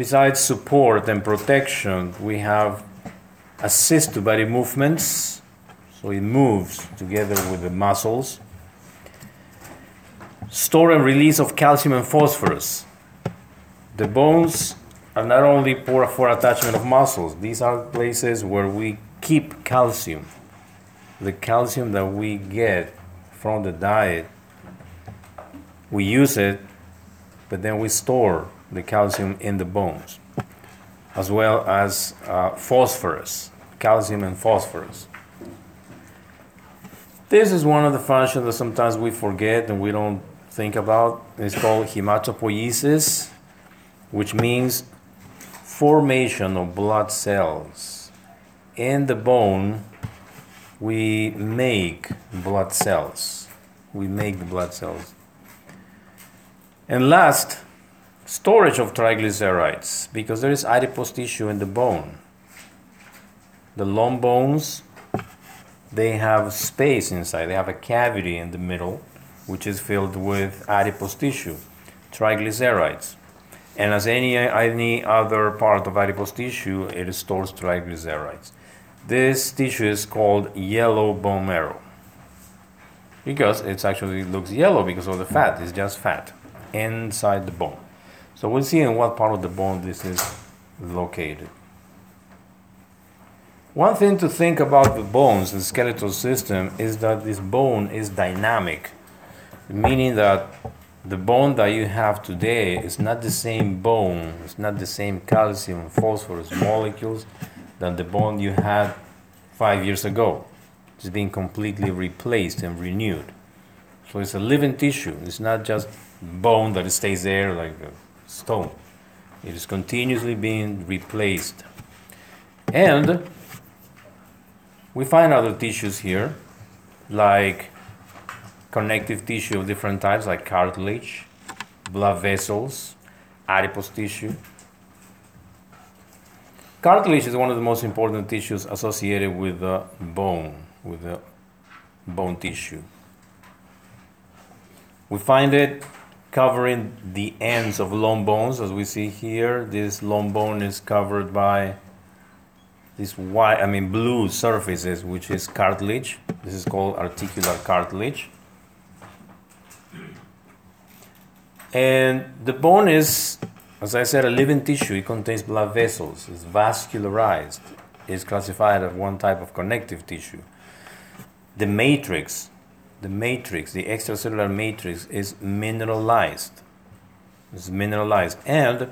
besides support and protection, we have assist to body movements, so it moves together with the muscles. Store and release of calcium and phosphorus. The bones are not only for, for attachment of muscles, these are places where we keep calcium. The calcium that we get from the diet, we use it, but then we store the calcium in the bones, as well as uh, phosphorus, calcium and phosphorus. This is one of the functions that sometimes we forget and we don't think about. It's called hematopoiesis, which means formation of blood cells. In the bone, we make blood cells. We make the blood cells. And last, storage of triglycerides, because there is adipose tissue in the bone. The long bones, they have space inside, they have a cavity in the middle, which is filled with adipose tissue, triglycerides. And as any, any other part of adipose tissue, it stores triglycerides. This tissue is called yellow bone marrow because it actually looks yellow because of the fat. It's just fat inside the bone. So we'll see in what part of the bone this is located. One thing to think about the bones, the skeletal system, is that this bone is dynamic, meaning that the bone that you have today is not the same bone, it's not the same calcium, phosphorus molecules than the bone you had five years ago. It's being completely replaced and renewed. So it's a living tissue. It's not just bone that stays there like a stone. It is continuously being replaced. And we find other tissues here, like connective tissue of different types, like cartilage, blood vessels, adipose tissue. Cartilage is one of the most important tissues associated with the bone, with the bone tissue. We find it covering the ends of long bones, as we see here. This long bone is covered by this white, I mean blue surfaces, which is cartilage. This is called articular cartilage. And the bone is as I said, a living tissue, it contains blood vessels, it's vascularized, it's classified as one type of connective tissue. The matrix, the matrix, the extracellular matrix is mineralized. It's mineralized and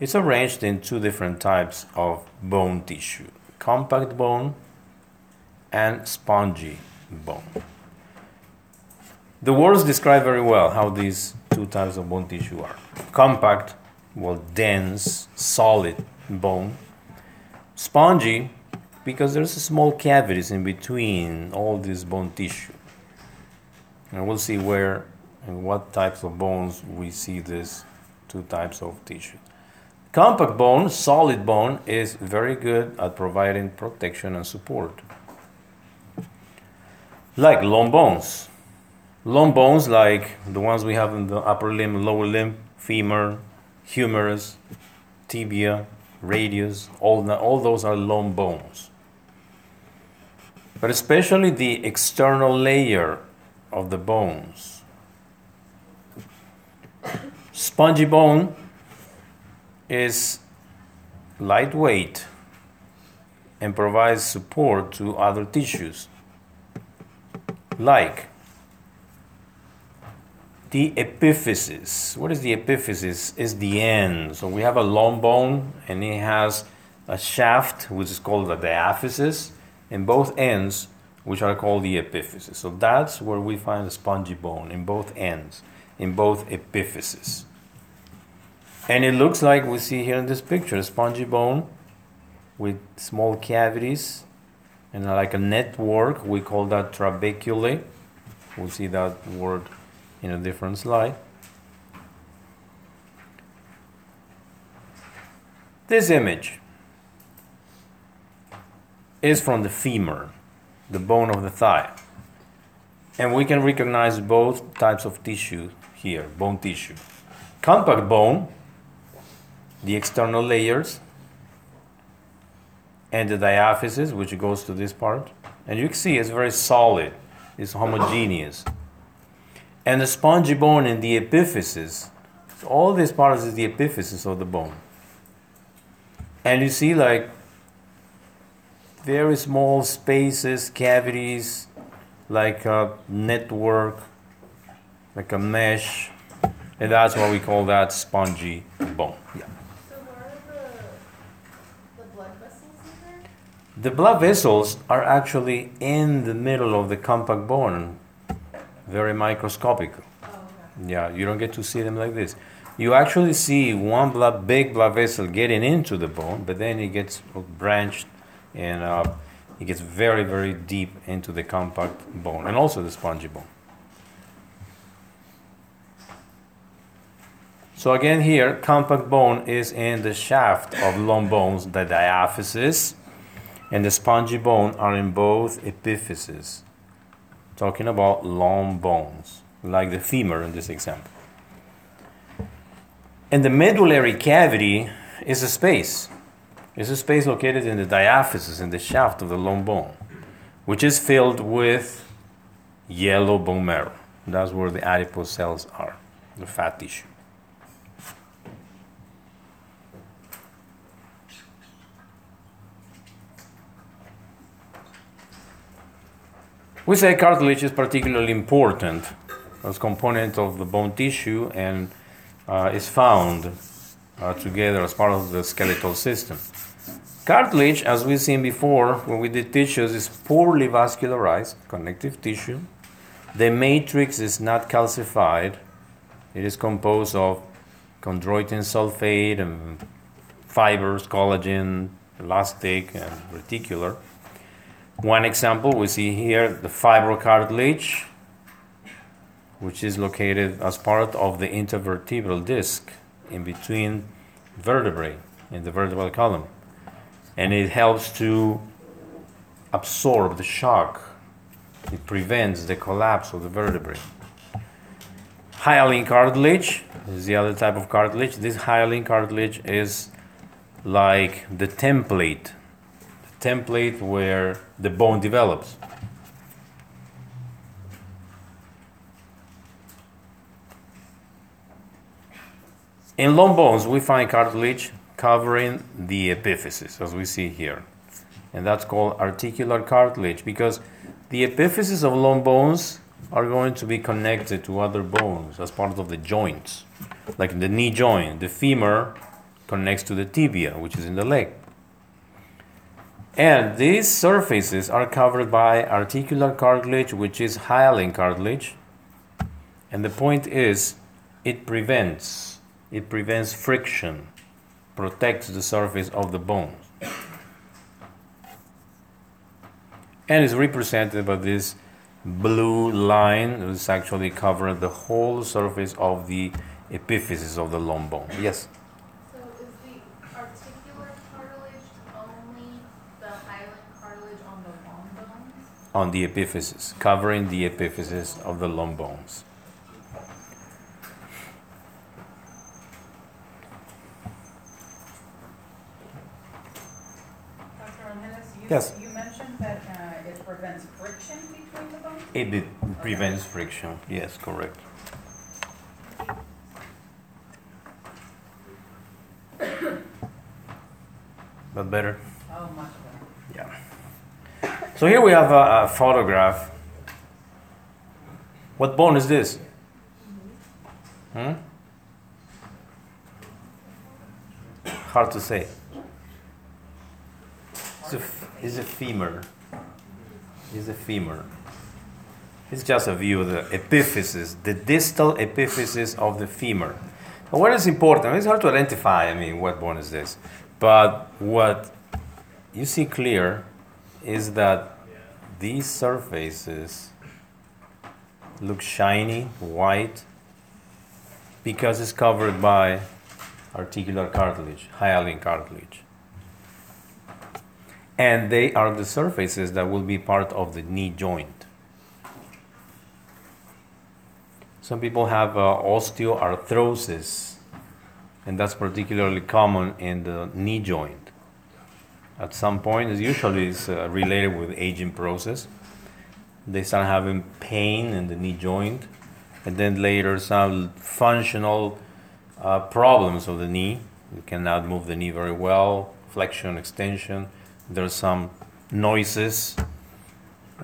it's arranged in two different types of bone tissue compact bone and spongy bone. The words describe very well how these two types of bone tissue are compact, well, dense, solid bone, spongy, because there's small cavities in between all this bone tissue. And we'll see where and what types of bones we see these two types of tissue. Compact bone, solid bone, is very good at providing protection and support. Like long bones, Long bones like the ones we have in the upper limb, lower limb, femur, humerus, tibia, radius, all, all those are long bones. But especially the external layer of the bones. Spongy bone is lightweight and provides support to other tissues like the epiphysis. What is the epiphysis? Is the end. So we have a long bone and it has a shaft which is called the diaphysis and both ends which are called the epiphysis. So that's where we find the spongy bone in both ends, in both epiphyses. And it looks like we see here in this picture a spongy bone with small cavities and like a network. We call that trabeculae. We'll see that word in a different slide. This image is from the femur, the bone of the thigh. And we can recognize both types of tissue here, bone tissue. Compact bone the external layers, and the diaphysis, which goes to this part. And you can see it's very solid, it's homogeneous. And the spongy bone in the epiphysis, so all these parts is the epiphysis of the bone. And you see like very small spaces, cavities, like a network, like a mesh, and that's why we call that spongy bone. Yeah. So where are the, the blood vessels there? The blood vessels are actually in the middle of the compact bone, very microscopic. Oh, okay. Yeah, you don't get to see them like this. You actually see one blood, big blood vessel getting into the bone, but then it gets branched and uh, it gets very, very deep into the compact bone and also the spongy bone. So again, here, compact bone is in the shaft of long bones, the diaphysis, and the spongy bone are in both epiphyses. Talking about long bones, like the femur in this example. And the medullary cavity is a space. It's a space located in the diaphysis, in the shaft of the long bone, which is filled with yellow bone marrow. That's where the adipose cells are, the fat tissue. We say cartilage is particularly important as component of the bone tissue and uh, is found uh, together as part of the skeletal system. Cartilage, as we've seen before when we did tissues, is poorly vascularized connective tissue. The matrix is not calcified. It is composed of chondroitin sulfate and fibers, collagen, elastic, and reticular. One example we see here the fibrocartilage, which is located as part of the intervertebral disc in between vertebrae in the vertebral column. And it helps to absorb the shock, it prevents the collapse of the vertebrae. Hyaline cartilage is the other type of cartilage. This hyaline cartilage is like the template, the template where the bone develops. In long bones, we find cartilage covering the epiphysis, as we see here. And that's called articular cartilage because the epiphysis of long bones are going to be connected to other bones as part of the joints. Like the knee joint, the femur connects to the tibia, which is in the leg. And these surfaces are covered by articular cartilage, which is hyaline cartilage. And the point is, it prevents it prevents friction, protects the surface of the bones. And is represented by this blue line is actually covers the whole surface of the epiphysis of the long bone. Yes? So is the articular cartilage only the hyaline cartilage on the long bones? On the epiphysis, covering the epiphysis of the long bones. Dr. Almenas, you, Yes. you mentioned that uh, it prevents friction between the bones? It, it prevents friction. Yes, correct. But better? Oh, much better. Yeah. So here we have a, a photograph. What bone is this? Hmm? Hard to say. A, it's a femur. It's a femur. It's just a view of the epiphysis, the distal epiphysis of the femur. What is important? It's hard to identify. I mean, what bone is this? But what you see clear is that these surfaces look shiny, white, because it's covered by articular cartilage, hyaline cartilage. And they are the surfaces that will be part of the knee joint. Some people have uh, osteoarthrosis and that's particularly common in the knee joint. At some point, it's usually it's, uh, related with aging process. They start having pain in the knee joint, and then later some functional uh, problems of the knee. You cannot move the knee very well, flexion, extension. There's some noises.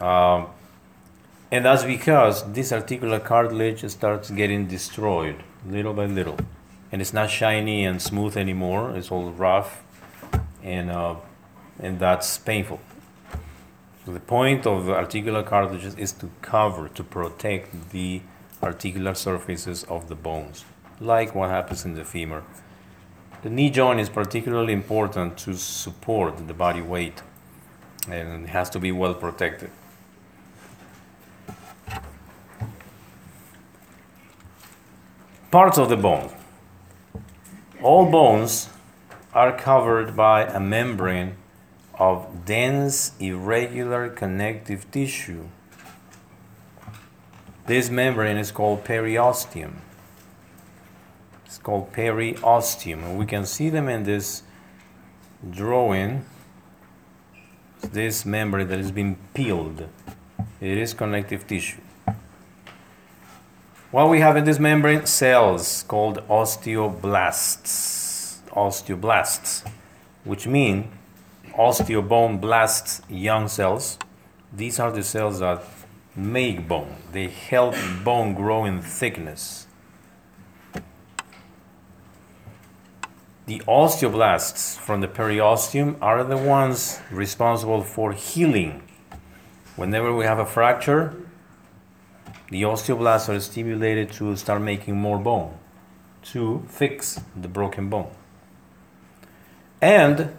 Uh, and that's because this articular cartilage starts getting destroyed little by little. And it's not shiny and smooth anymore, it's all rough, and, uh, and that's painful. So the point of the articular cartilages is to cover, to protect the articular surfaces of the bones, like what happens in the femur. The knee joint is particularly important to support the body weight and it has to be well protected. Parts of the bone. All bones are covered by a membrane of dense, irregular connective tissue. This membrane is called periosteum. Called periosteum, and we can see them in this drawing. This membrane that is being peeled. It is connective tissue. What we have in this membrane? Cells called osteoblasts. Osteoblasts, which mean osteobone blasts young cells. These are the cells that make bone, they help bone grow in thickness. The osteoblasts from the periosteum are the ones responsible for healing. Whenever we have a fracture, the osteoblasts are stimulated to start making more bone to fix the broken bone. And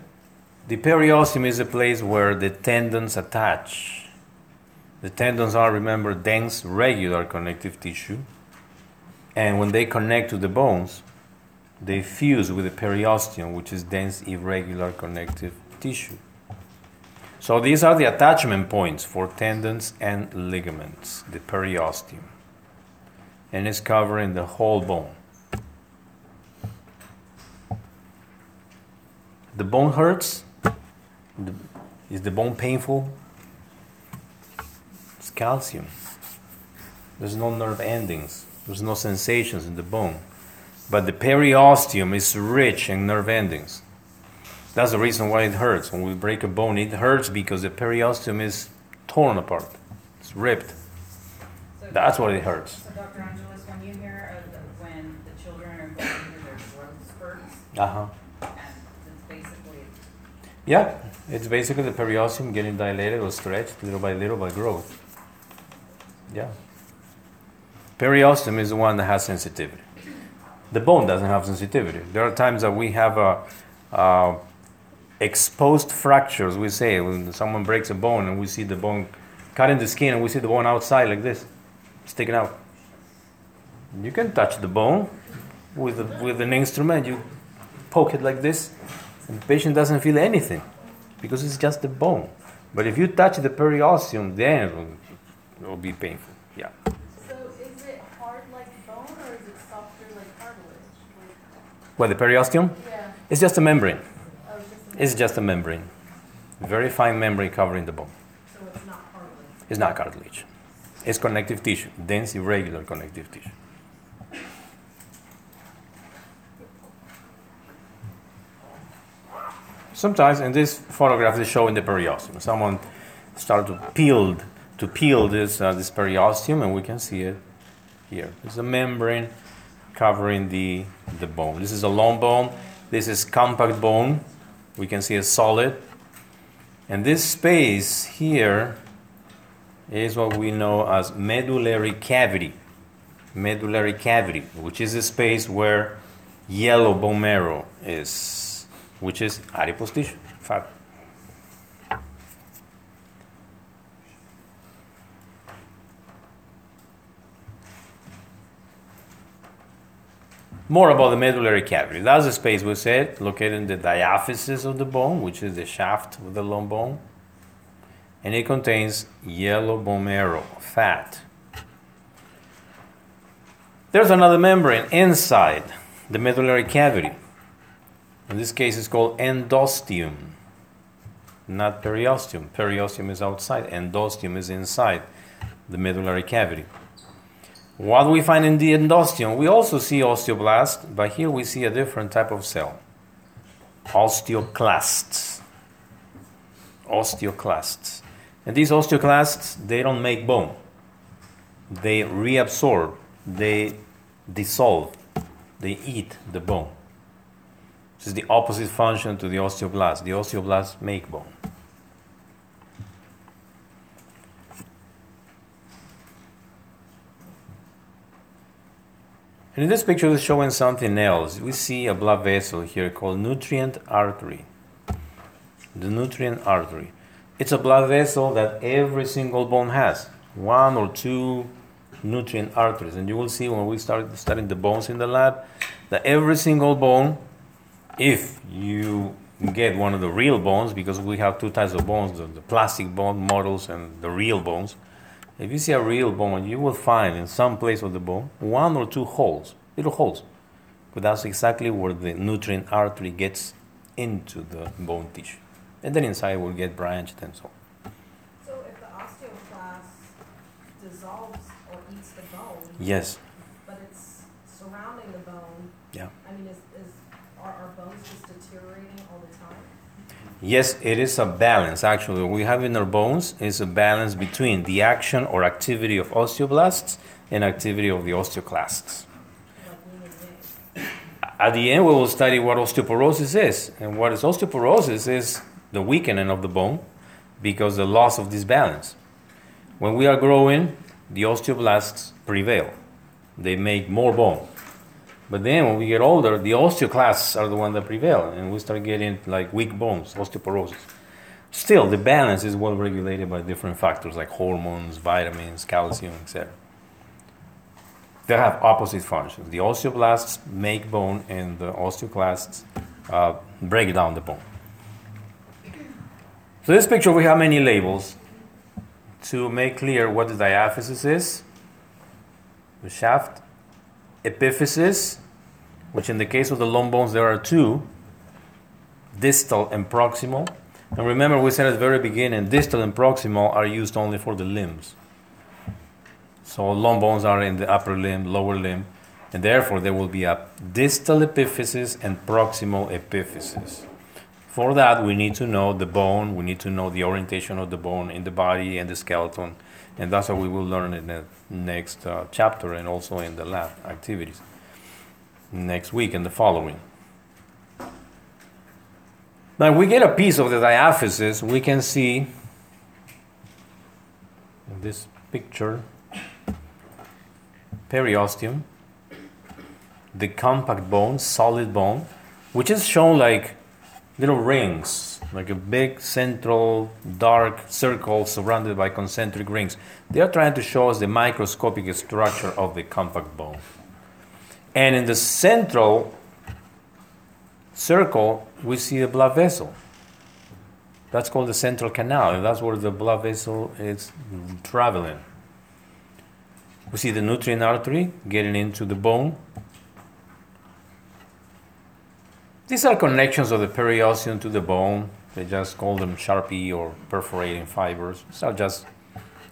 the periosteum is a place where the tendons attach. The tendons are, remember, dense, regular connective tissue. And when they connect to the bones, they fuse with the periosteum, which is dense, irregular connective tissue. So these are the attachment points for tendons and ligaments, the periosteum. And it's covering the whole bone. The bone hurts. Is the bone painful? It's calcium. There's no nerve endings. There's no sensations in the bone. But the periosteum is rich in nerve endings. That's the reason why it hurts. When we break a bone, it hurts because the periosteum is torn apart. It's ripped. So That's why it hurts. So Dr. Angeles, when you hear of the, when the children are going through their growth spurts, Uh huh. basically, Yeah, it's basically the periosteum getting dilated or stretched little by little by growth. Yeah. Periosteum is the one that has sensitivity. The bone doesn't have sensitivity. There are times that we have a, exposed fractures. We say when someone breaks a bone and we see the bone cutting the skin and we see the bone outside like this, sticking out. You can touch the bone with a, with an instrument. You poke it like this, and the patient doesn't feel anything because it's just the bone. But if you touch the periosteum, then it will, it will be painful. Yeah. So is it hard like bone or is it softer like cartilage? Well, the periosteum, yeah. it's just a membrane. Oh, it's just a It's just a membrane, very fine membrane covering the bone. So it's not cartilage. It's not cartilage. It's connective tissue, dense, irregular connective tissue. Sometimes in this photograph they show in the periosteum. Someone started to peel to peel this uh, this periosteum, and we can see it here. It's a membrane covering the the bone. This is a long bone. This is compact bone. We can see a solid. And this space here is what we know as medullary cavity. Medullary cavity, which is the space where yellow bone marrow is, which is adipose tissue, fat. More about the medullary cavity. That's the space we said, located in the diaphysis of the bone, which is the shaft of the long bone and it contains yellow bone marrow, fat. There's another membrane inside the medullary cavity. In this case, it's called endosteum, not periosteum. Periosteum is outside, endosteum is inside the medullary cavity. What we find in the endosteum? We also see osteoblast, but here we see a different type of cell osteoclasts. Osteoclasts. And these osteoclasts, they don't make bone, they reabsorb, they dissolve, they eat the bone. This is the opposite function to the osteoblast. The osteoblasts make bone. And in this picture, it's showing something else. We see a blood vessel here called nutrient artery. The nutrient artery. It's a blood vessel that every single bone has. One or two nutrient arteries. And you will see when we start studying the bones in the lab that every single bone, if you get one of the real bones, because we have two types of bones the plastic bone models and the real bones. If you see a real bone, you will find in some place of the bone one or two holes, little holes. But that's exactly where the nutrient artery gets into the bone tissue. And then inside will get branched and so on. So if the osteoclast dissolves or eats the bone, Yes, but it's surrounding the bone, yeah. I mean, is, is, are our bones just deteriorating all the time? Yes, it is a balance. Actually, what we have in our bones is a balance between the action or activity of osteoblasts and activity of the osteoclasts. At the end, we will study what osteoporosis is. And what is osteoporosis is the weakening of the bone because the loss of this balance. When we are growing, the osteoblasts prevail. They make more bone. But then when we get older, the osteoclasts are the ones that prevail, and we start getting like weak bones, osteoporosis. Still, the balance is well regulated by different factors like hormones, vitamins, calcium, etc. They have opposite functions. The osteoblasts make bone, and the osteoclasts uh, break down the bone. So this picture we have many labels to make clear what the diaphysis is, the shaft, epiphysis, which in the case of the long bones there are two, distal and proximal. And remember we said at the very beginning, distal and proximal are used only for the limbs. So long bones are in the upper limb, lower limb, and therefore there will be a distal epiphysis and proximal epiphysis. For that, we need to know the bone, we need to know the orientation of the bone in the body and the skeleton, and that's what we will learn in the next uh, chapter and also in the lab activities next week and the following. Now, we get a piece of the diaphysis, we can see in this picture periosteum, the compact bone, solid bone, which is shown like little rings, like a big central dark circle surrounded by concentric rings. They are trying to show us the microscopic structure of the compact bone. And in the central circle, we see a blood vessel. That's called the central canal, and that's where the blood vessel is traveling. We see the nutrient artery getting into the bone. These are connections of the periosteum to the bone. They just call them Sharpey or perforating fibers. Are just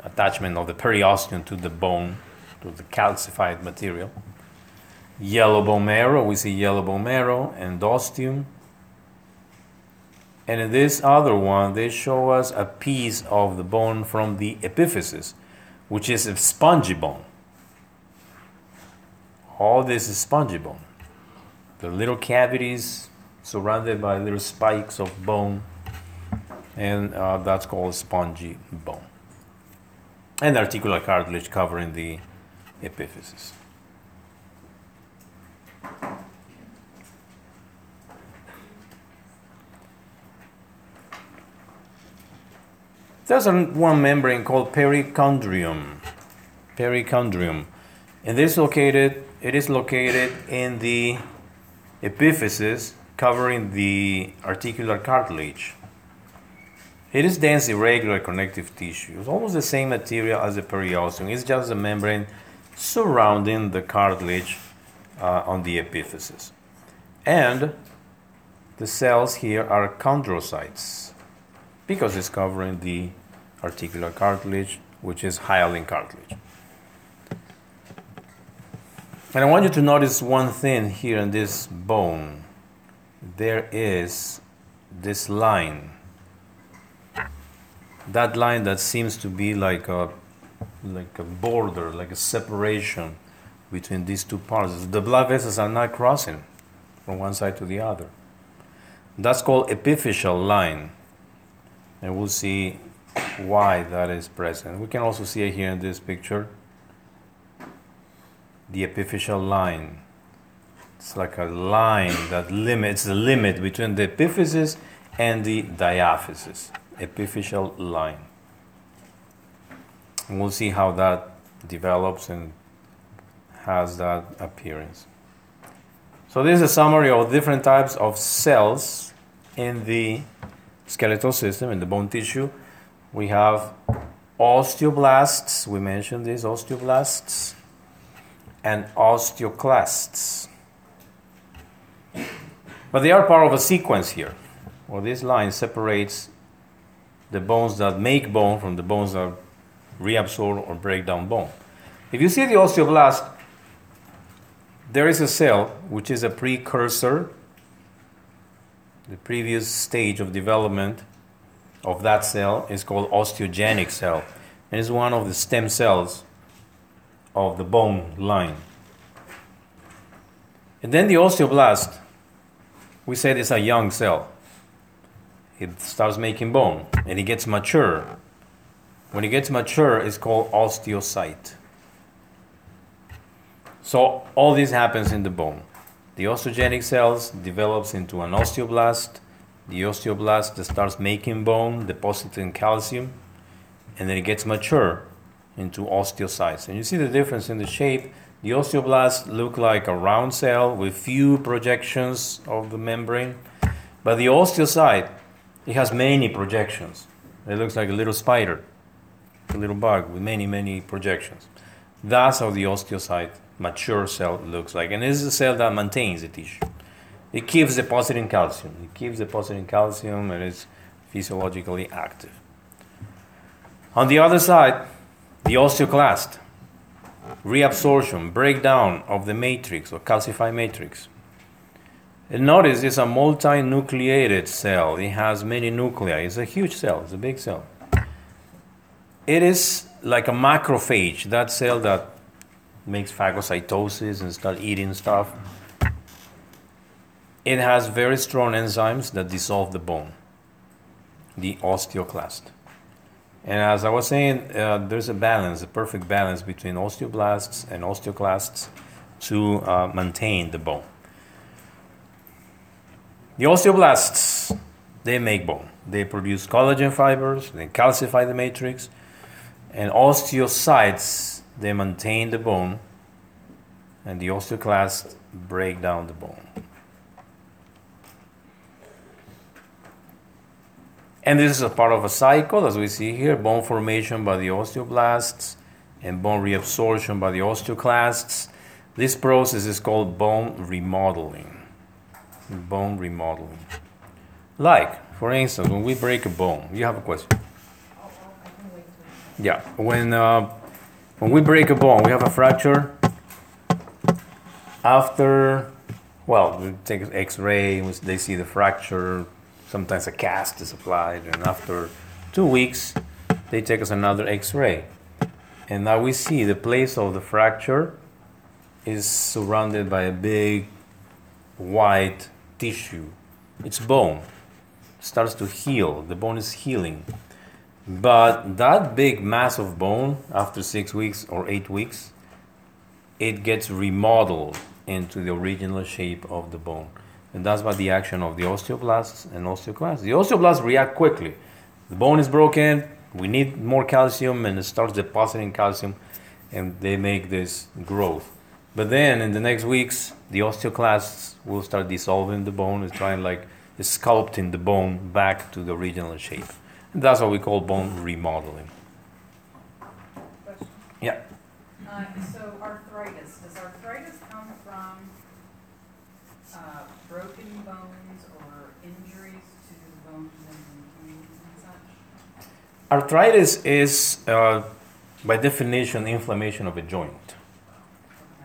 attachment of the periosteum to the bone, to the calcified material. Yellow bone marrow, we see yellow bone marrow, endosteum. And in this other one, they show us a piece of the bone from the epiphysis, which is a spongy bone. All this is spongy bone. The little cavities surrounded by little spikes of bone, and uh, that's called spongy bone. And articular cartilage covering the epiphysis. There's one membrane called perichondrium. Perichondrium. And this located it is located in the epiphysis covering the articular cartilage. It is dense, irregular connective tissue. It's almost the same material as the periosteum. It's just a membrane surrounding the cartilage uh, on the epiphysis. And the cells here are chondrocytes because it's covering the articular cartilage, which is hyaline cartilage. And I want you to notice one thing here in this bone. There is this line. That line that seems to be like a like a border, like a separation between these two parts. The blood vessels are not crossing from one side to the other. That's called epiphyseal line. And we'll see why that is present. We can also see it here in this picture. The epiphyseal line. It's like a line that limits the limit between the epiphysis and the diaphysis. Epiphyseal line. And we'll see how that develops and has that appearance. So this is a summary of different types of cells in the skeletal system, in the bone tissue. We have osteoblasts, we mentioned these osteoblasts, and osteoclasts. But they are part of a sequence here. Well, this line separates the bones that make bone from the bones that reabsorb or break down bone. If you see the osteoblast, there is a cell which is a precursor, the previous stage of development of that cell is called osteogenic cell, and is one of the stem cells of the bone line. And then the osteoblast, we said it's a young cell. It starts making bone and it gets mature. When it gets mature, it's called osteocyte. So all this happens in the bone. The osteogenic cells develops into an osteoblast. The osteoblast starts making bone, depositing calcium, and then it gets mature into osteocytes. And you see the difference in the shape. The osteoblast look like a round cell with few projections of the membrane, but the osteocyte it has many projections. It looks like a little spider, a little bug with many many projections. That's how the osteocyte mature cell looks like. And this is a cell that maintains the tissue. It keeps depositing calcium. It keeps depositing calcium and is physiologically active. On the other side, the osteoclast, reabsorption, breakdown of the matrix or calcified matrix. Notice it's a multinucleated cell. It has many nuclei. It's a huge cell. It's a big cell. It is like a macrophage, that cell that makes phagocytosis and start eating stuff. It has very strong enzymes that dissolve the bone, the osteoclast. And as I was saying, uh, there's a balance, a perfect balance between osteoblasts and osteoclasts to uh, maintain the bone. The osteoblasts, they make bone. They produce collagen fibers, they calcify the matrix, and osteocytes, they maintain the bone, and the osteoclasts break down the bone. And this is a part of a cycle, as we see here bone formation by the osteoblasts and bone reabsorption by the osteoclasts. This process is called bone remodeling. Bone remodeling. Like, for instance, when we break a bone, you have a question. Yeah, when uh, when we break a bone, we have a fracture. After, well, we take an X-ray, they see the fracture. Sometimes a cast is applied, and after two weeks, they take us another X-ray, and now we see the place of the fracture is surrounded by a big white tissue. It's bone. starts to heal. The bone is healing. But that big mass of bone, after six weeks or eight weeks, it gets remodeled into the original shape of the bone. And that's by the action of the osteoblasts and osteoclasts. The osteoblasts react quickly. The bone is broken, we need more calcium, and it starts depositing calcium, and they make this growth. But then in the next weeks, the osteoclasts will start dissolving the bone, and trying like sculpting the bone back to the original shape. And that's what we call bone remodeling. Question. Yeah. Uh, so arthritis, does arthritis come from uh, broken bones or injuries to the bones and knees and such? Arthritis is, uh, by definition, inflammation of a joint.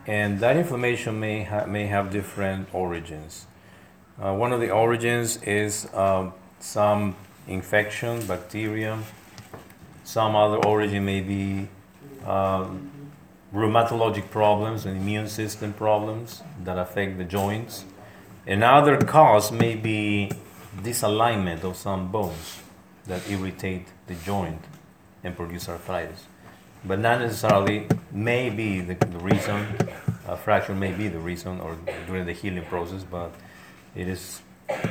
And that inflammation may, ha- may have different origins. Uh, one of the origins is um, some infection, bacterium. Some other origin may be um, rheumatologic problems and immune system problems that affect the joints. Another cause may be disalignment of some bones that irritate the joint and produce arthritis. But not necessarily may be the, the reason, a fracture may be the reason or during the healing process, but it is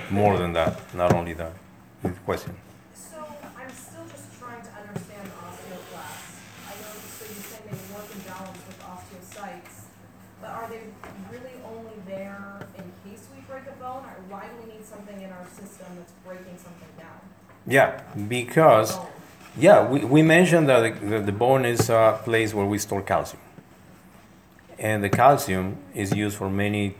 more than that, not only that. Good question. So I'm still just trying to understand osteoclasts. I know, so you're saying they work in balance with osteocytes, but are they really only there in case we break a bone, or why do we need something in our system that's breaking something down? Yeah, because Bone. Yeah, we, we mentioned that the, the, the bone is a place where we store calcium. And the calcium is used for many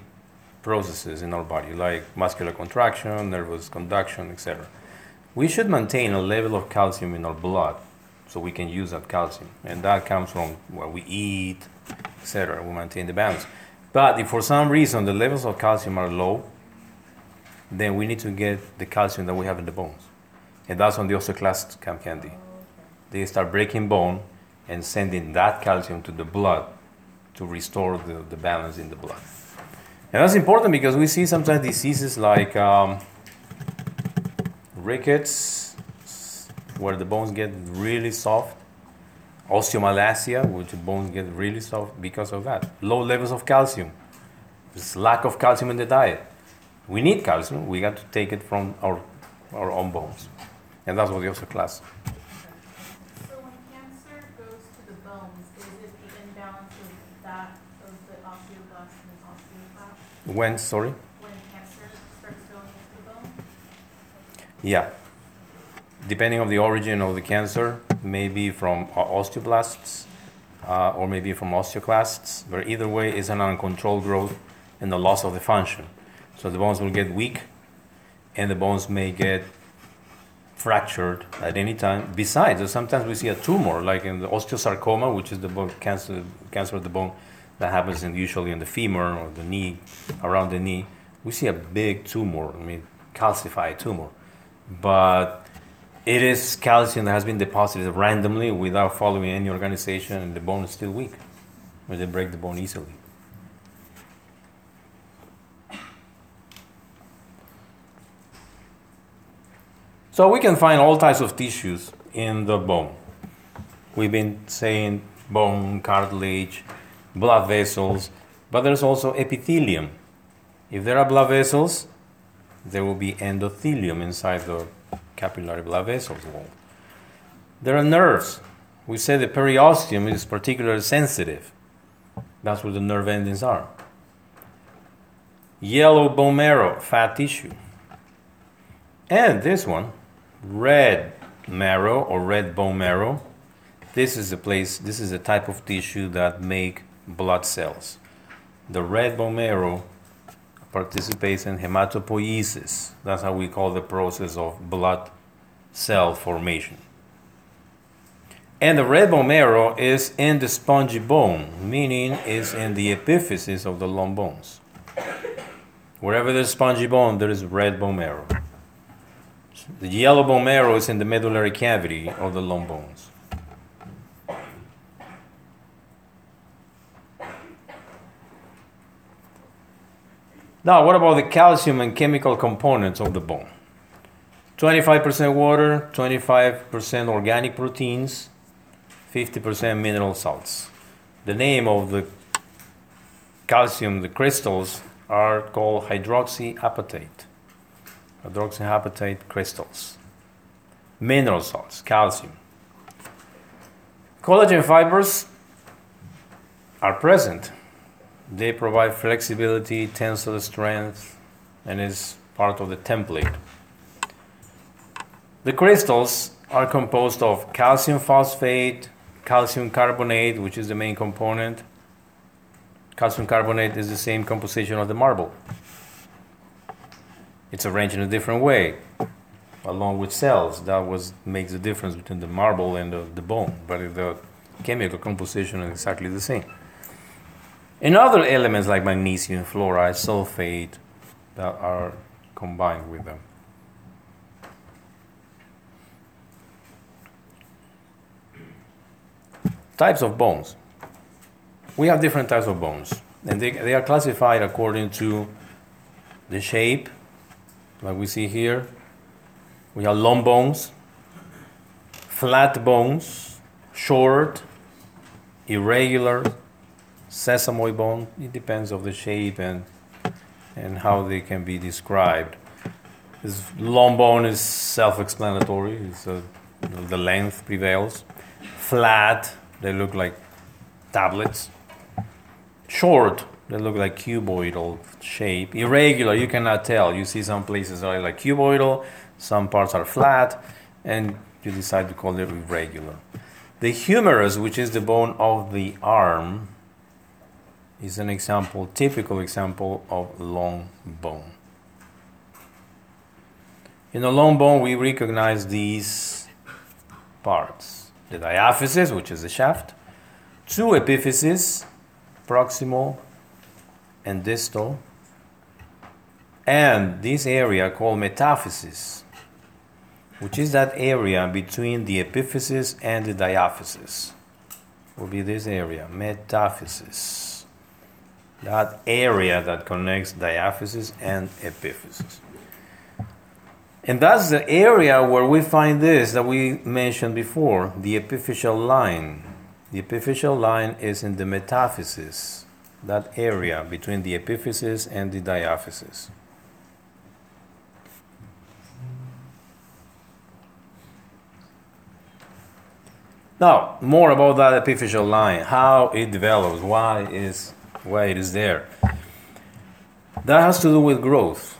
processes in our body, like muscular contraction, nervous conduction, etc. We should maintain a level of calcium in our blood so we can use that calcium. And that comes from what we eat, etc. We maintain the balance. But if for some reason the levels of calcium are low, then we need to get the calcium that we have in the bones. And that's when the osteoclasts come handy. They start breaking bone and sending that calcium to the blood to restore the, the balance in the blood. And that's important because we see sometimes diseases like um, rickets, where the bones get really soft, osteomalacia, which the bones get really soft because of that. Low levels of calcium, this lack of calcium in the diet. We need calcium, we got to take it from our, our own bones. And that's what the osteoclast. So when cancer goes to the bones, is it the imbalance of that, of the osteoblast and osteoclast? When, sorry? When cancer starts going into the bone? Yeah. Depending on the origin of the cancer, maybe from o- osteoblasts uh, or maybe from osteoclasts, but either way, it's an uncontrolled growth and the loss of the function. So the bones will get weak and the bones may get fractured at any time. Besides, sometimes we see a tumor, like in the osteosarcoma, which is the bone cancer, cancer of the bone that happens in, usually in the femur or the knee, around the knee. We see a big tumor, I mean, calcified tumor. But it is calcium that has been deposited randomly without following any organization, and the bone is still weak. Or they break the bone easily. So we can find all types of tissues in the bone. We've been saying bone, cartilage, blood vessels, but there's also epithelium. If there are blood vessels, there will be endothelium inside the capillary blood vessels wall. There are nerves. We say the periosteum is particularly sensitive. That's where the nerve endings are. Yellow bone marrow, fat tissue. And this one, red marrow or red bone marrow. This is a place, this is a type of tissue that make blood cells. The red bone marrow participates in hematopoiesis. That's how we call the process of blood cell formation. And the red bone marrow is in the spongy bone, meaning is in the epiphysis of the long bones. Wherever there's spongy bone, there is red bone marrow. The yellow bone marrow is in the medullary cavity of the long bones. Now, what about the calcium and chemical components of the bone? 25% water, 25% organic proteins, 50% mineral salts. The name of the calcium, the crystals, are called hydroxyapatite. Hydroxyapatite crystals. Mineral salts, calcium. Collagen fibers are present. They provide flexibility, tensile strength, and is part of the template. The crystals are composed of calcium phosphate, calcium carbonate, which is the main component, Calcium carbonate is the same composition of the marble. It's arranged in a different way, along with cells. That was makes the difference between the marble and the, the bone, but the chemical composition is exactly the same. And other elements like magnesium, fluoride, sulfate, that are combined with them. Types of bones. We have different types of bones, and they, they are classified according to the shape, like we see here. We have long bones, flat bones, short, irregular, sesamoid bone. It depends of the shape and and how they can be described. This long bone is self-explanatory. Uh, the length prevails. Flat, they look like tablets. Short, they look like cuboidal shape. Irregular, you cannot tell. You see some places are like cuboidal, some parts are flat, and you decide to call it irregular. The humerus, which is the bone of the arm, is an example, typical example of long bone. In a long bone, we recognize these parts the diaphysis, which is the shaft, two epiphyses, proximal and distal, and this area called metaphysis, which is that area between the epiphysis and the diaphysis. Will be this area, metaphysis. That area that connects diaphysis and epiphysis. And that's the area where we find this that we mentioned before the epiphyseal line. The epiphyseal line is in the metaphysis, that area between the epiphysis and the diaphysis. Now, more about that epiphyseal line, how it develops, why is why it is there. That has to do with growth.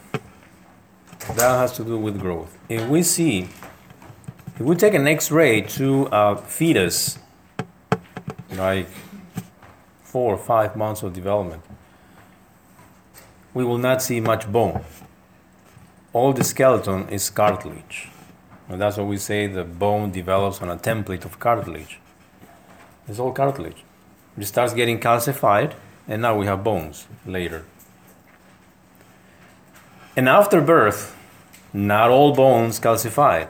That has to do with growth. If we see, if we take an X-ray to a fetus, like four or five months of development, we will not see much bone. All the skeleton is cartilage. And that's what we say the bone develops on a template of cartilage. It's all cartilage. It starts getting calcified, and now we have bones later. And after birth, not all bones calcified.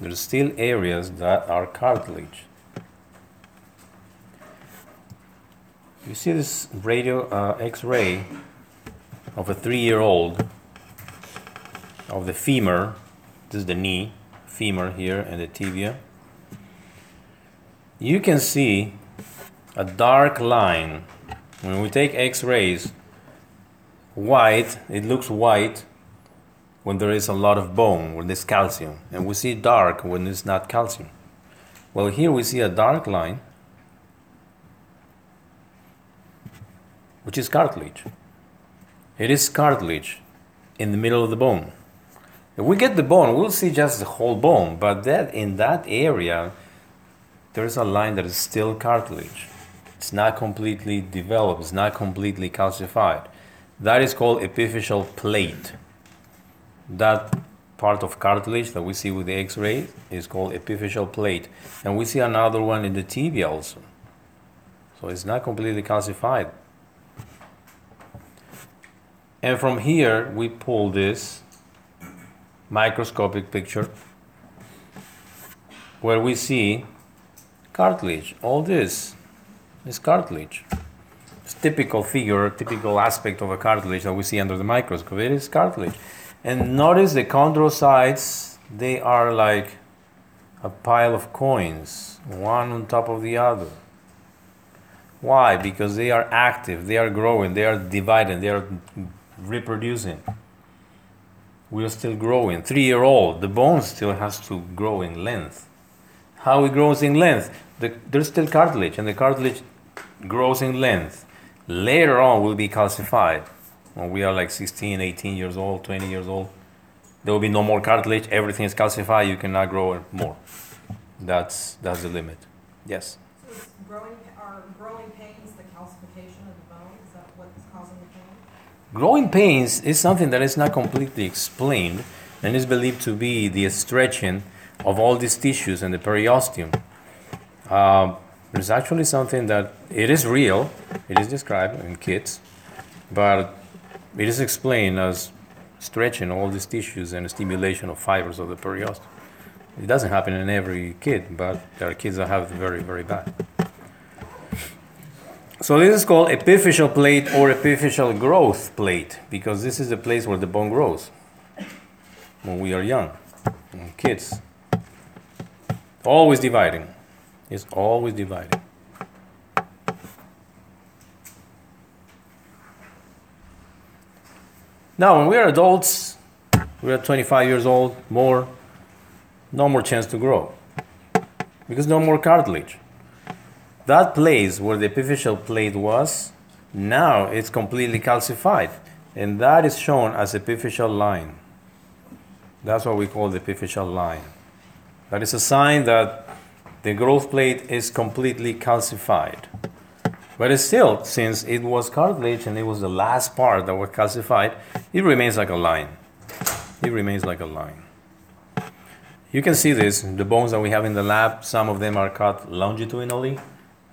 There's still areas that are cartilage. You see this radio uh, X-ray of a three-year-old of the femur. This is the knee, femur here, and the tibia. You can see a dark line when we take X-rays. White, it looks white when there is a lot of bone, when there's calcium, and we see dark when there's not calcium. Well, here we see a dark line which is cartilage. It is cartilage in the middle of the bone. If we get the bone, we'll see just the whole bone, but that in that area, there's a line that is still cartilage. It's not completely developed, it's not completely calcified. That is called epiphyseal plate. That part of cartilage that we see with the x-ray is called epiphyseal plate. And we see another one in the tibia also. So it's not completely calcified. And from here, we pull this microscopic picture where we see cartilage. All this is cartilage. It's typical figure, typical aspect of a cartilage that we see under the microscope. It is cartilage. And notice the chondrocytes, they are like a pile of coins, one on top of the other. Why? Because they are active, they are growing, they are dividing, they are reproducing. We are still growing. Three year old, the bone still has to grow in length. How it grows in length? The, there's still cartilage, and the cartilage grows in length. Later on, will be calcified. When we are like 16, 18 years old, 20 years old, there will be no more cartilage. Everything is calcified. You cannot grow more. That's that's the limit. Yes. So is growing, are growing pains the calcification of the bone? Is Growing pains is something that is not completely explained and is believed to be the stretching of all these tissues in the periosteum. Uh, it's actually something that it is real, it is described in kids, but it is explained as stretching all these tissues and stimulation of fibers of the periosteum. It doesn't happen in every kid, but there are kids that have very, very bad. So this is called epiphyseal plate or epiphyseal growth plate because this is the place where the bone grows when we are young, kids. Always dividing. It's always dividing. Now, when we are adults, we are 25 years old, more, no more chance to grow because no more cartilage. That place where the epiphyseal plate was, now it's completely calcified, and that is shown as epiphyseal line. That's what we call the epiphyseal line. That is a sign that the growth plate is completely calcified. But still, since it was cartilage and it was the last part that was calcified, it remains like a line. It remains like a line. You can see this, the bones that we have in the lab, some of them are cut longitudinally,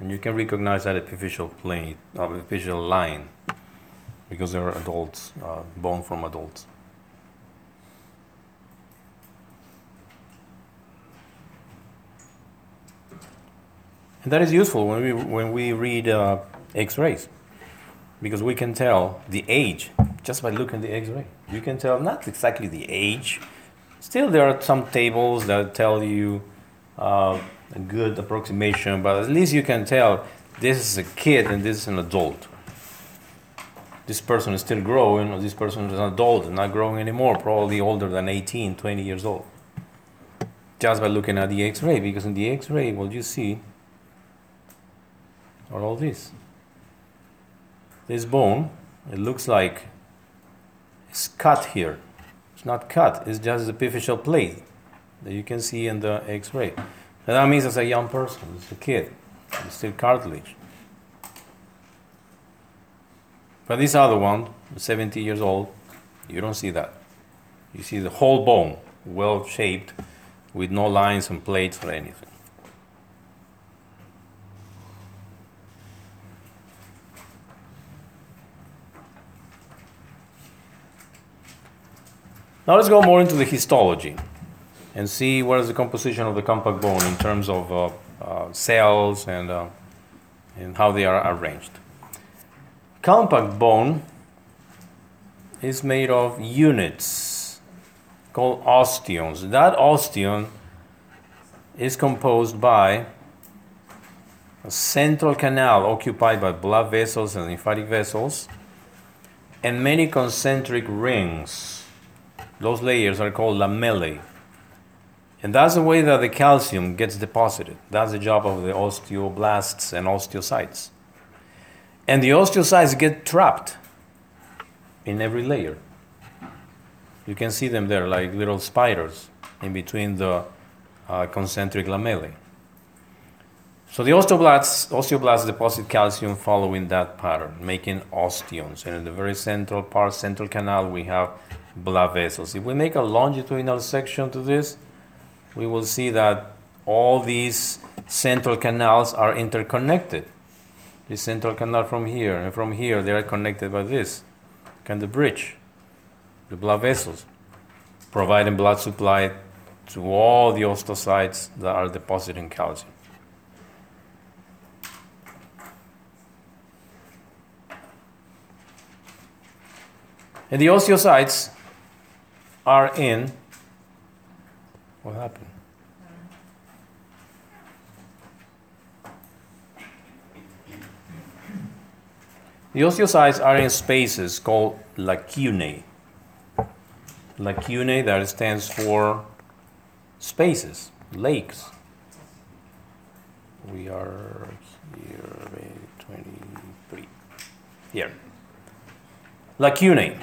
and you can recognize that epiphyseal plate, uh, epiphyseal line, because they're adults, uh, bone from adults. And that is useful when we, when we read uh, x-rays, because we can tell the age just by looking at the x-ray. You can tell not exactly the age. Still, there are some tables that tell you uh, a good approximation, but at least you can tell this is a kid and this is an adult. This person is still growing, or this person is an adult and not growing anymore, probably older than 18, 20 years old. Just by looking at the x ray, because in the x ray, what you see are all this. This bone, it looks like it's cut here. It's not cut, it's just the epiphyseal plate that you can see in the x ray. And that means as a young person, as a kid, it's still cartilage. But this other one, 70 years old, you don't see that. You see the whole bone, well shaped, with no lines and plates or anything. Now let's go more into the histology and see what is the composition of the compact bone in terms of uh, uh, cells and, uh, and how they are arranged. Compact bone is made of units called osteons. That osteon is composed by a central canal occupied by blood vessels and lymphatic vessels and many concentric rings. Those layers are called lamellae. And that's the way that the calcium gets deposited. That's the job of the osteoblasts and osteocytes. And the osteocytes get trapped in every layer. You can see them there like little spiders in between the uh, concentric lamellae. So the osteoblasts, osteoblasts deposit calcium following that pattern, making osteons. And in the very central part, central canal, we have blood vessels. If we make a longitudinal section to this, we will see that all these central canals are interconnected. The central canal from here and from here, they are connected by this, kind of bridge, the blood vessels, providing blood supply to all the osteocytes that are depositing calcium. And the osteocytes are in. What happened? The osteocytes are in spaces called lacunae. Lacunae, that stands for spaces, lakes. We are here, 23. Here. Lacunae.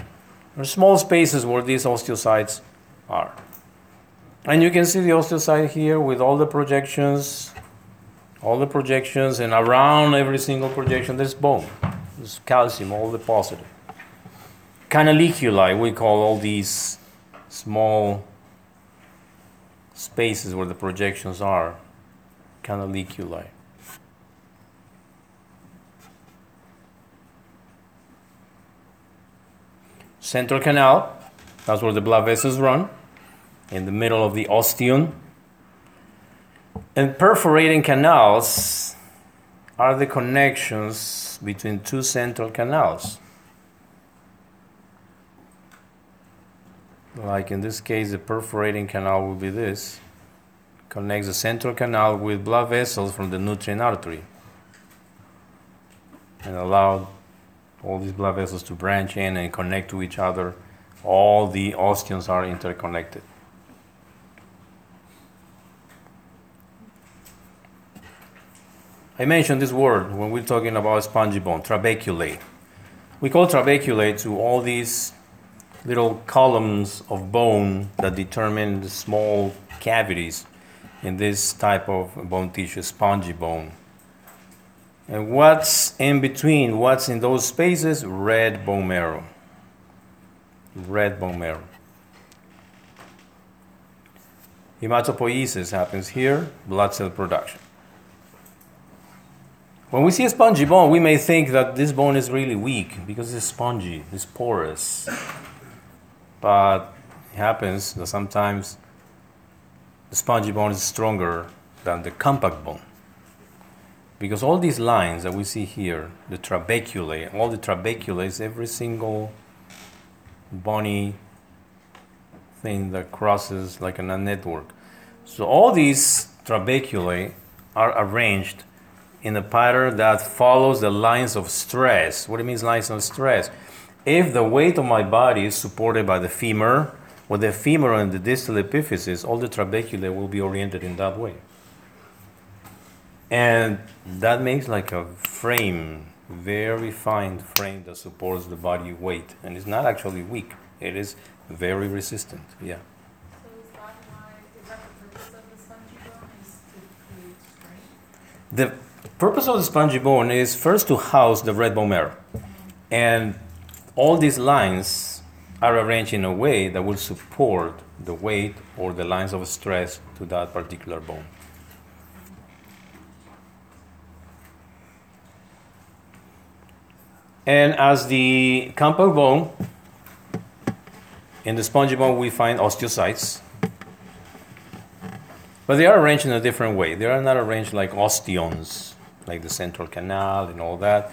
Are small spaces where these osteocytes are. And you can see the osteocyte here with all the projections, all the projections, and around every single projection there's bone. There's calcium all deposited. canaliculi, we call all these small spaces where the projections are canaliculi. Central canal, that's where the blood vessels run, in the middle of the osteon. And perforating canals are the connections between two central canals. Like in this case, the perforating canal will be this connects the central canal with blood vessels from the nutrient artery and allow all these blood vessels to branch in and connect to each other. All the osteons are interconnected. I mentioned this word when we're talking about spongy bone, trabeculae. We call trabeculae to all these little columns of bone that determine the small cavities in this type of bone tissue, spongy bone. And what's in between, what's in those spaces? Red bone marrow. Red bone marrow. Hematopoiesis happens here, blood cell production. When we see a spongy bone, we may think that this bone is really weak because it's spongy, it's porous. But it happens that sometimes the spongy bone is stronger than the compact bone. Because all these lines that we see here, the trabeculae, all the trabeculae, every single bony thing that crosses like in a network. So all these trabeculae are arranged in a pattern that follows the lines of stress. What it means lines of stress? If the weight of my body is supported by the femur, with the femur and the distal epiphysis, all the trabeculae will be oriented in that way. And that makes like a frame, very fine frame that supports the body weight. And it's not actually weak, it is very resistant. Yeah. So is that why, is that the purpose of the spongy bone, is first to house the red bone marrow. And all these lines are arranged in a way that will support the weight or the lines of stress to that particular bone. And as the compact bone, in the spongy bone we find osteocytes. But they are arranged in a different way. They are not arranged like osteons, like the central canal and all that,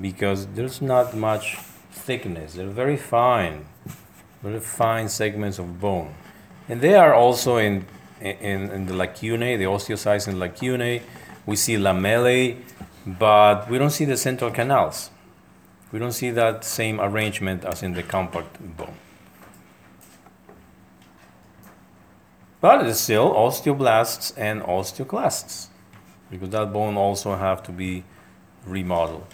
because there's not much thickness. They're very fine, very fine segments of bone. And they are also in, in, in the lacunae, the osteocytes in lacunae. We see lamellae, but we don't see the central canals. We don't see that same arrangement as in the compact bone. But it's still osteoblasts and osteoclasts because that bone also have to be remodeled.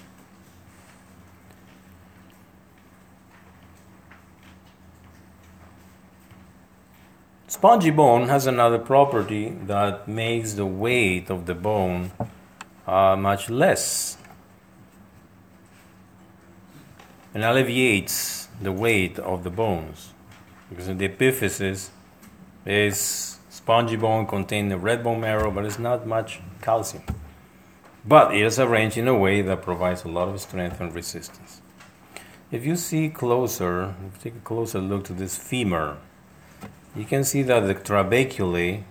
Spongy bone has another property that makes the weight of the bone uh, much less and alleviates the weight of the bones because the epiphysis is spongy bone containing the red bone marrow but it's not much calcium. But it is arranged in a way that provides a lot of strength and resistance. If you see closer if you take a closer look to this femur you can see that the trabeculae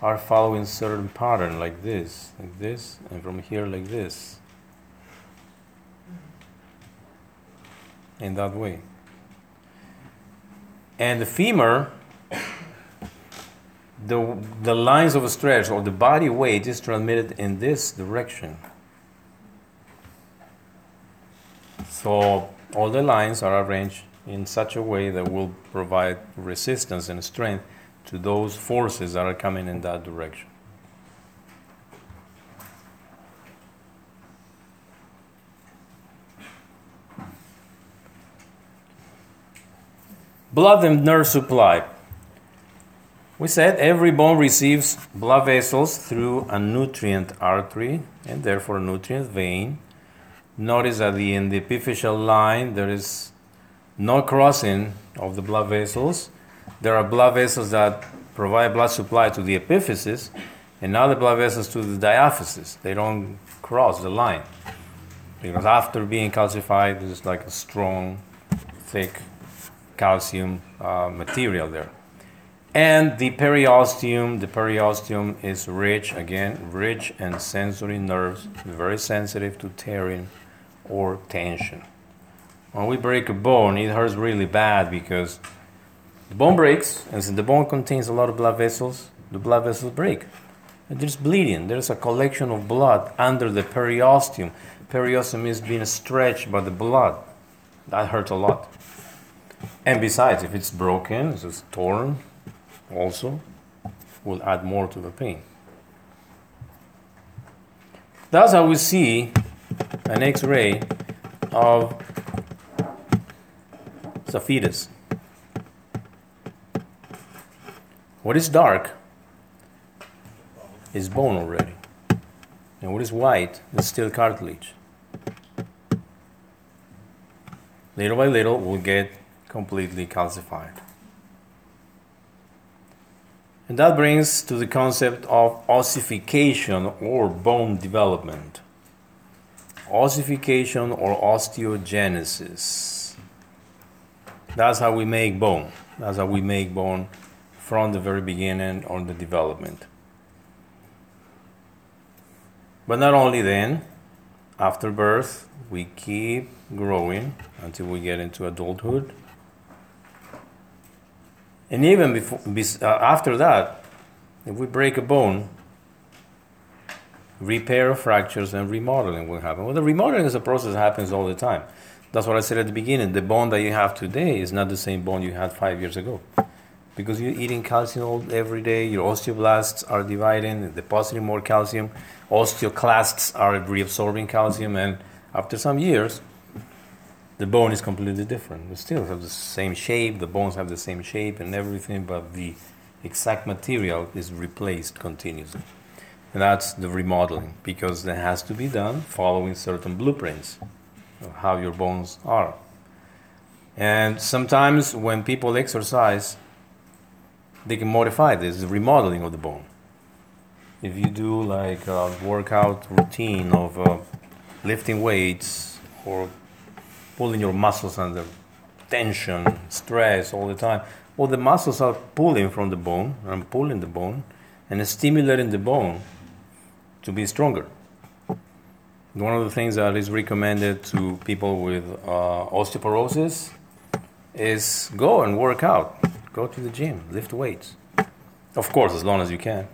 are following certain pattern like this like this and from here like this. In that way. And the femur, the, the lines of stress or the body weight is transmitted in this direction. So all the lines are arranged in such a way that will provide resistance and strength to those forces that are coming in that direction. Blood and nerve supply. We said every bone receives blood vessels through a nutrient artery and therefore a nutrient vein. Notice that the, in the epiphyseal line there is no crossing of the blood vessels. There are blood vessels that provide blood supply to the epiphysis, and other blood vessels to the diaphysis. They don't cross the line because after being calcified, there's like a strong, thick calcium uh, material there. And the periosteum, the periosteum is rich, again, rich in sensory nerves, very sensitive to tearing or tension. When we break a bone, it hurts really bad because the bone breaks, and since the bone contains a lot of blood vessels, the blood vessels break. And there's bleeding, there's a collection of blood under the periosteum. Periosteum is being stretched by the blood. That hurts a lot. And besides, if it's broken, if it's torn, also will add more to the pain. That's how we see an x ray of the fetus. What is dark is bone already, and what is white is still cartilage. Little by little, will get completely calcified. And that brings to the concept of ossification or bone development. Ossification or osteogenesis. That's how we make bone. That's how we make bone from the very beginning on the development. But not only then, after birth, we keep growing until we get into adulthood. And even before, uh, after that, if we break a bone, repair of fractures and remodeling will happen. Well, the remodeling is a process that happens all the time. That's what I said at the beginning. The bone that you have today is not the same bone you had five years ago. Because you're eating calcium every day, your osteoblasts are dividing, depositing more calcium, osteoclasts are reabsorbing calcium, and after some years, the bone is completely different. They still have the same shape, the bones have the same shape and everything, but the exact material is replaced continuously. And that's the remodeling because that has to be done following certain blueprints of how your bones are. And sometimes when people exercise, they can modify this, the remodeling of the bone. If you do like a workout routine of uh, lifting weights or pulling your muscles under tension, stress all the time. Well, the muscles are pulling from the bone and pulling the bone and stimulating the bone to be stronger. One of the things that is recommended to people with uh, osteoporosis is go and work out. Go to the gym, lift weights. Of course, as long as you can.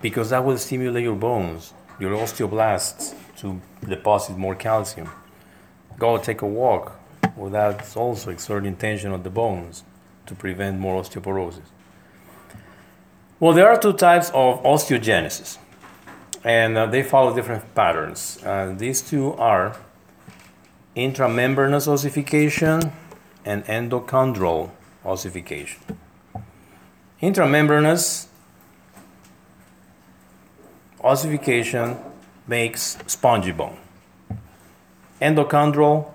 Because that will stimulate your bones, your osteoblasts, to deposit more calcium go take a walk. without also exerting tension on the bones to prevent more osteoporosis. Well, there are two types of osteogenesis, and uh, they follow different patterns. Uh, these two are intramembranous ossification and endochondral ossification. Intramembranous ossification makes spongy bone endochondral,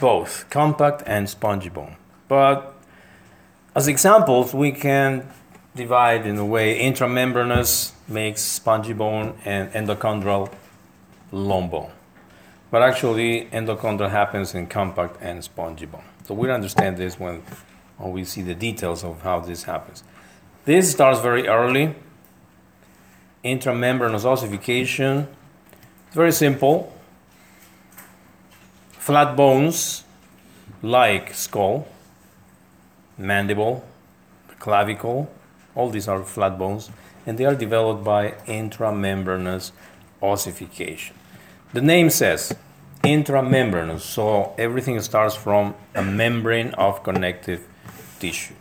both compact and spongy bone. But as examples, we can divide in a way intramembranous makes spongy bone and endochondral long bone. But actually, endochondral happens in compact and spongy bone. So we'll understand this when, when we see the details of how this happens. This starts very early. Intramembranous ossification it's very simple. Flat bones like skull, mandible, clavicle, all these are flat bones, and they are developed by intramembranous ossification. The name says intramembranous, so everything starts from a membrane of connective tissue.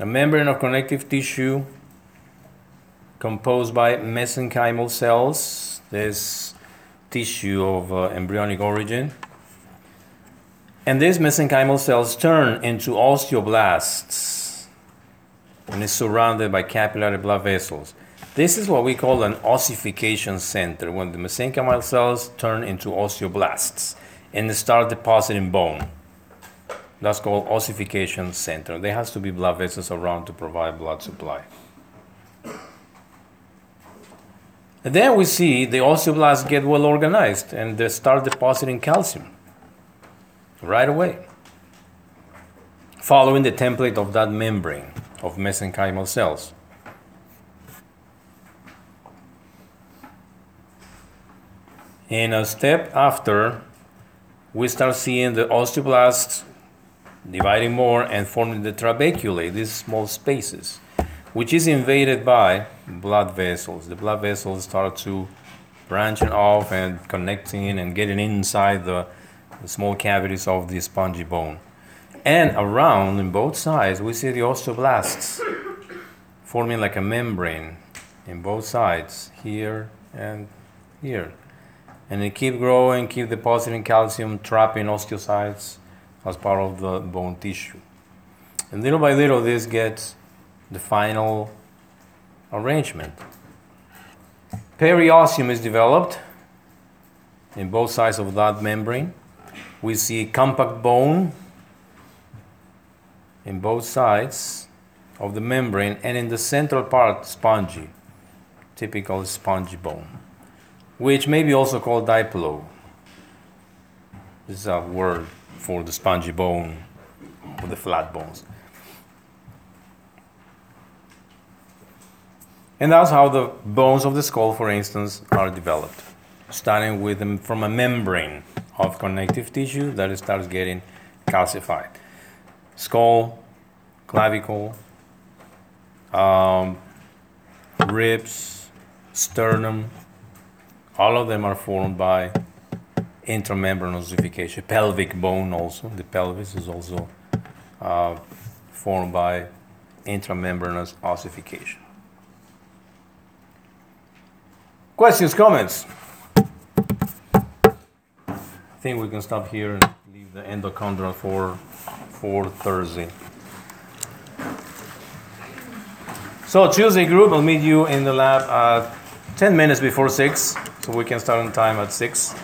A membrane of connective tissue composed by mesenchymal cells, this tissue of uh, embryonic origin. And these mesenchymal cells turn into osteoblasts and is surrounded by capillary blood vessels. This is what we call an ossification center, when the mesenchymal cells turn into osteoblasts and start depositing bone. That's called ossification center. There has to be blood vessels around to provide blood supply. And then we see the osteoblasts get well organized and they start depositing calcium right away, following the template of that membrane of mesenchymal cells. In a step after, we start seeing the osteoblasts dividing more and forming the trabeculae, these small spaces, which is invaded by blood vessels. The blood vessels start to branching off and connecting and getting inside the, the small cavities of the spongy bone. And around in both sides, we see the osteoblasts forming like a membrane in both sides, here and here. And they keep growing, keep depositing calcium, trapping osteocytes as part of the bone tissue. And little by little, this gets the final arrangement. Periosteum is developed in both sides of that membrane. We see compact bone in both sides of the membrane, and in the central part, spongy, typical spongy bone, which may be also called diplo. This is a word for the spongy bone or the flat bones. And that's how the bones of the skull, for instance, are developed, starting with them from a membrane of connective tissue that starts getting calcified. Skull, clavicle, um, ribs, sternum, all of them are formed by intramembranous ossification. Pelvic bone also, the pelvis is also uh, formed by intramembranous ossification. Questions, comments? I think we can stop here and leave the endochondra for, for Thursday. So Tuesday group, I'll meet you in the lab at 10 minutes before 6, so we can start on time at 6.